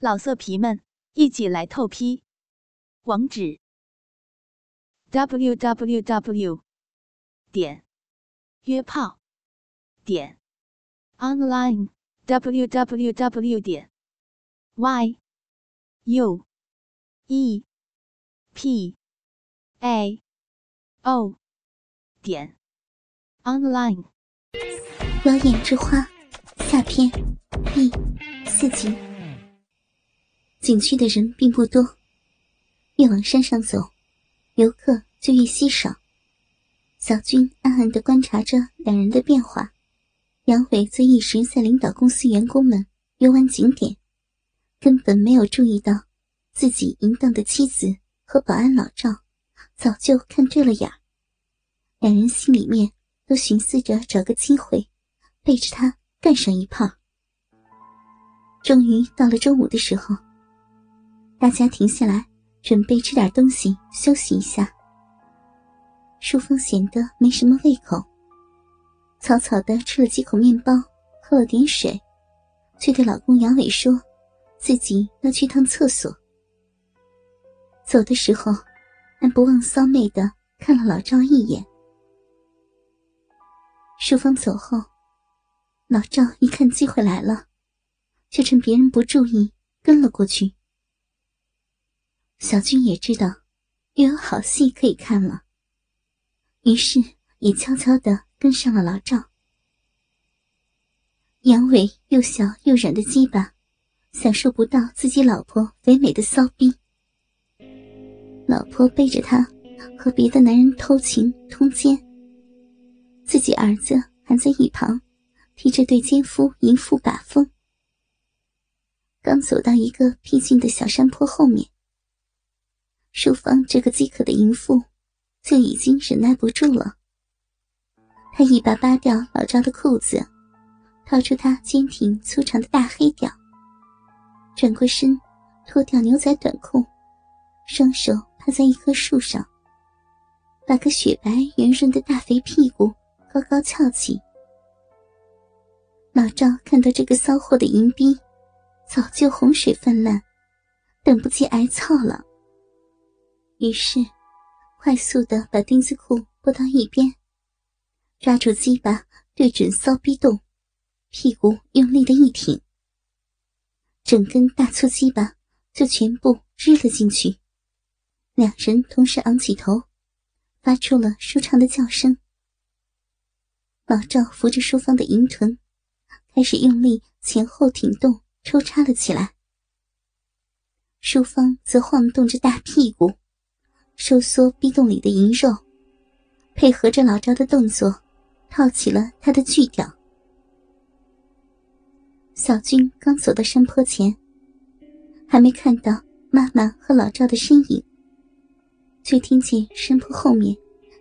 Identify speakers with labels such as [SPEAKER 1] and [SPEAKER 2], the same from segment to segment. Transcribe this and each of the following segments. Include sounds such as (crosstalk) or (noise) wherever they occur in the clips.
[SPEAKER 1] 老色皮们，一起来透批！网址：w w w 点约炮点 online w w w 点 y u e p a o 点 online。
[SPEAKER 2] 妖艳之花下篇第四集。景区的人并不多，越往山上走，游客就越稀少。小军暗暗地观察着两人的变化，杨伟则一时在领导公司员工们游玩景点，根本没有注意到自己淫荡的妻子和保安老赵早就看对了眼。两人心里面都寻思着找个机会背着他干上一炮。终于到了中午的时候。大家停下来，准备吃点东西，休息一下。淑芳显得没什么胃口，草草的吃了几口面包，喝了点水，却对老公杨伟说：“自己要去趟厕所。”走的时候，还不忘骚媚的看了老赵一眼。淑芳走后，老赵一看机会来了，就趁别人不注意跟了过去。小军也知道又有好戏可以看了，于是也悄悄的跟上了老赵。杨伟又小又软的鸡巴，享受不到自己老婆肥美的骚逼。老婆背着他和别的男人偷情通奸，自己儿子还在一旁替这对奸夫淫妇把风。刚走到一个僻静的小山坡后面。淑芳这个饥渴的淫妇，就已经忍耐不住了。她一把扒掉老赵的裤子，掏出他坚挺粗长的大黑屌，转过身，脱掉牛仔短裤，双手趴在一棵树上，把个雪白圆润的大肥屁股高高翘起。老赵看到这个骚货的淫逼，早就洪水泛滥，等不及挨操了。于是，快速的把丁字裤拨到一边，抓住鸡巴对准骚逼洞，屁股用力的一挺，整根大粗鸡巴就全部支了进去。两人同时昂起头，发出了舒畅的叫声。老赵扶着淑芳的银臀，开始用力前后挺动抽插了起来。淑芳则晃动着大屁股。收缩逼洞里的银肉，配合着老赵的动作，套起了他的巨屌。小军刚走到山坡前，还没看到妈妈和老赵的身影，却听见山坡后面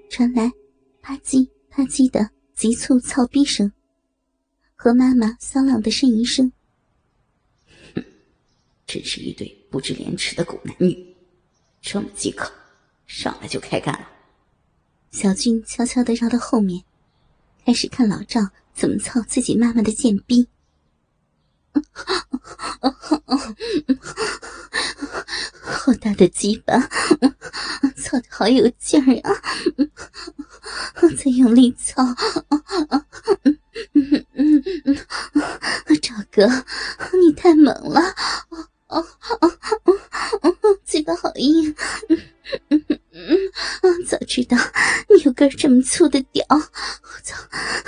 [SPEAKER 2] 传来啪叽啪叽的急促操逼声，和妈妈骚浪的呻吟声。
[SPEAKER 3] 哼，真是一对不知廉耻的狗男女，这么饥渴！上来就开干了。
[SPEAKER 2] 小军悄悄的绕到后面，开始看老赵怎么操自己妈妈的贱逼。好大的鸡巴，操的好有劲儿呀！再用力操，赵哥，你太猛了！哦哦哦哦！嘴巴好硬。嗯嗯嗯早知道你有根这么粗的屌，我早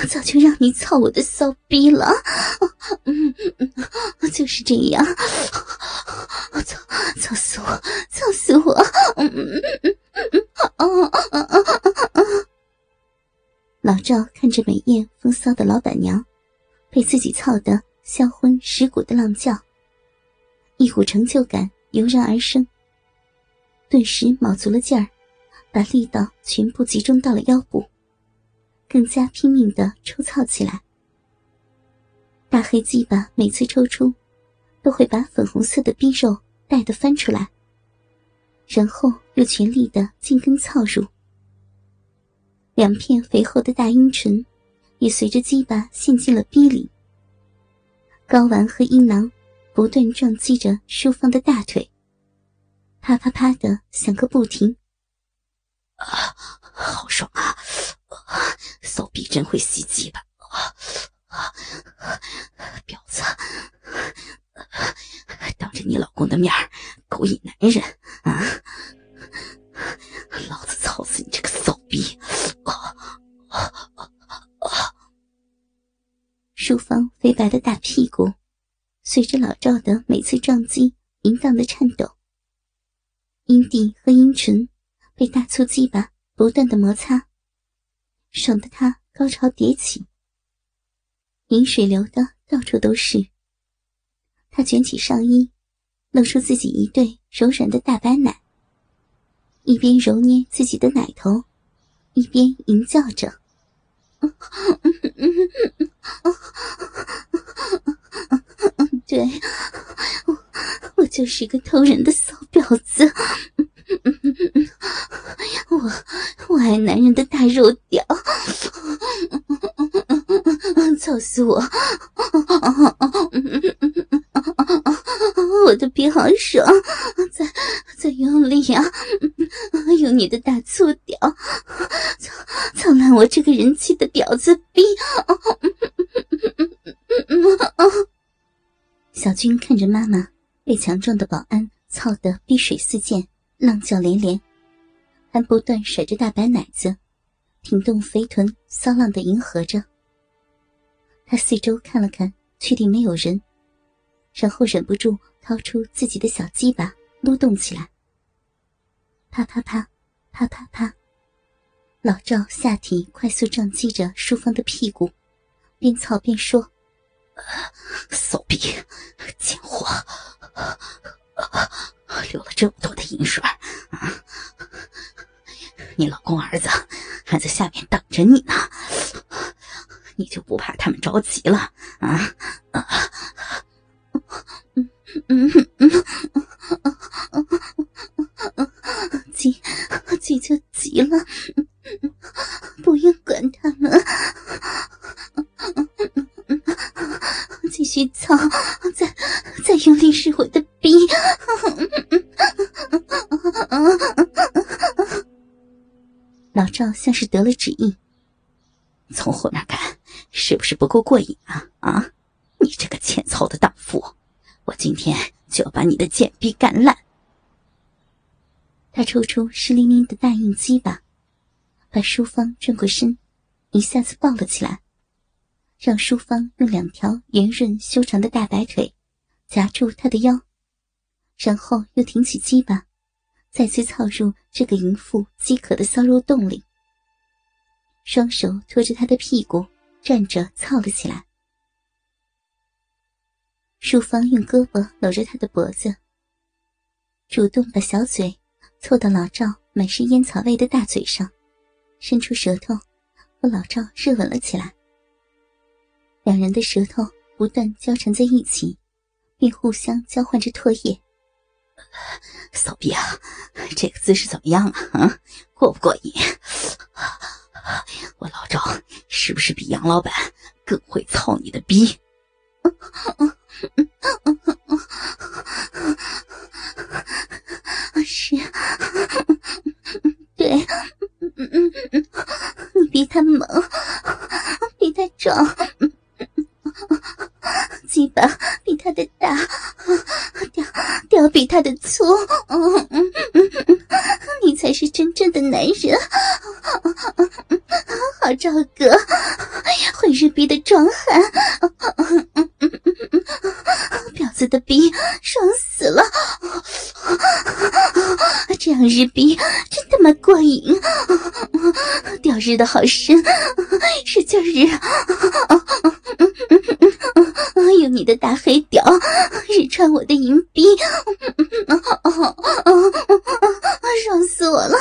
[SPEAKER 2] 早就让你操我的骚逼了。嗯嗯，就是这样，操操死我，操死我！嗯嗯嗯嗯嗯嗯嗯嗯老赵看着美艳风骚的老板娘，被自己操得销魂蚀骨的浪叫，一股成就感油然而生，顿时卯足了劲儿。把力道全部集中到了腰部，更加拼命的抽操起来。大黑鸡巴每次抽出，都会把粉红色的逼肉带得翻出来，然后又全力的进根操入。两片肥厚的大阴唇也随着鸡巴陷进了逼里，睾丸和阴囊不断撞击着淑芳的大腿，啪啪啪的响个不停。
[SPEAKER 3] 啊，好爽啊！骚逼真会袭击吧？啊，婊子，当着你老公的面勾引男人啊！老子操死你这个骚逼！啊啊
[SPEAKER 2] 啊！淑芳肥白的大屁股随着老赵的每次撞击淫荡的颤抖，阴蒂和阴唇被大粗鸡巴不断的摩擦，爽得他高潮迭起，饮水流的到处都是。他卷起上衣，露出自己一对柔软的大白奶。一边揉捏自己的奶头，一边吟叫着：“ (laughs) 对，我 (laughs) 我就是个偷人的骚婊子，我我爱男人的大肉屌，操死我！我的逼好爽，再再用力啊！”用你的大粗屌，操操烂我这个人气的婊子逼！小军看着妈妈被强壮的保安操得碧水四溅，浪叫连连，还不断甩着大白奶子，挺动肥臀，骚浪的迎合着。他四周看了看，确定没有人，然后忍不住掏出自己的小鸡巴，撸动起来。啪啪啪，啪啪啪！老赵下体快速撞击着淑芳的屁股，边操边说：“
[SPEAKER 3] 骚 (laughs) 逼，贱货，流了这么多的银水啊！你老公儿子还在下面等着你呢，你就不怕他们着急了啊？”嗯嗯嗯。
[SPEAKER 2] 老赵像是得了旨意，
[SPEAKER 3] 从后面看是不是不够过瘾啊？啊，你这个欠操的荡妇，我今天就要把你的贱逼干烂！
[SPEAKER 2] 他抽出湿淋淋的大硬鸡巴，把淑芳转过身，一下子抱了起来，让淑芳用两条圆润修长的大白腿夹住他的腰，然后又挺起鸡巴，再次操入这个淫妇饥渴的骚肉洞里。双手托着他的屁股站着操了起来。淑芳用胳膊搂着他的脖子，主动把小嘴。凑到老赵满是烟草味的大嘴上，伸出舌头和老赵热吻了起来。两人的舌头不断交缠在一起，并互相交换着唾液。
[SPEAKER 3] 骚逼啊，这个姿势怎么样啊？啊，过不过瘾？我老赵是不是比杨老板更会操你的逼？(laughs)
[SPEAKER 2] 是，(laughs) 对，(laughs) 你比他猛，比他壮，鸡巴比他的大，屌屌比他的粗，你才是真正的男人，好赵哥，会日逼的壮汉。婊子的逼爽死了！这样日逼真他妈过瘾！屌日的好深，使劲日！的大黑屌日穿我的银币！爽死我了！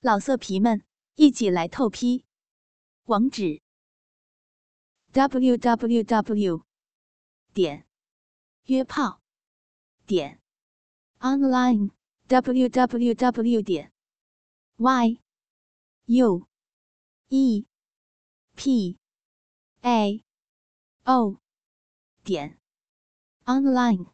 [SPEAKER 1] 老色皮们，一起来透批！网址：w w w 点约炮点 online w w w 点 y u e p a o 点 online。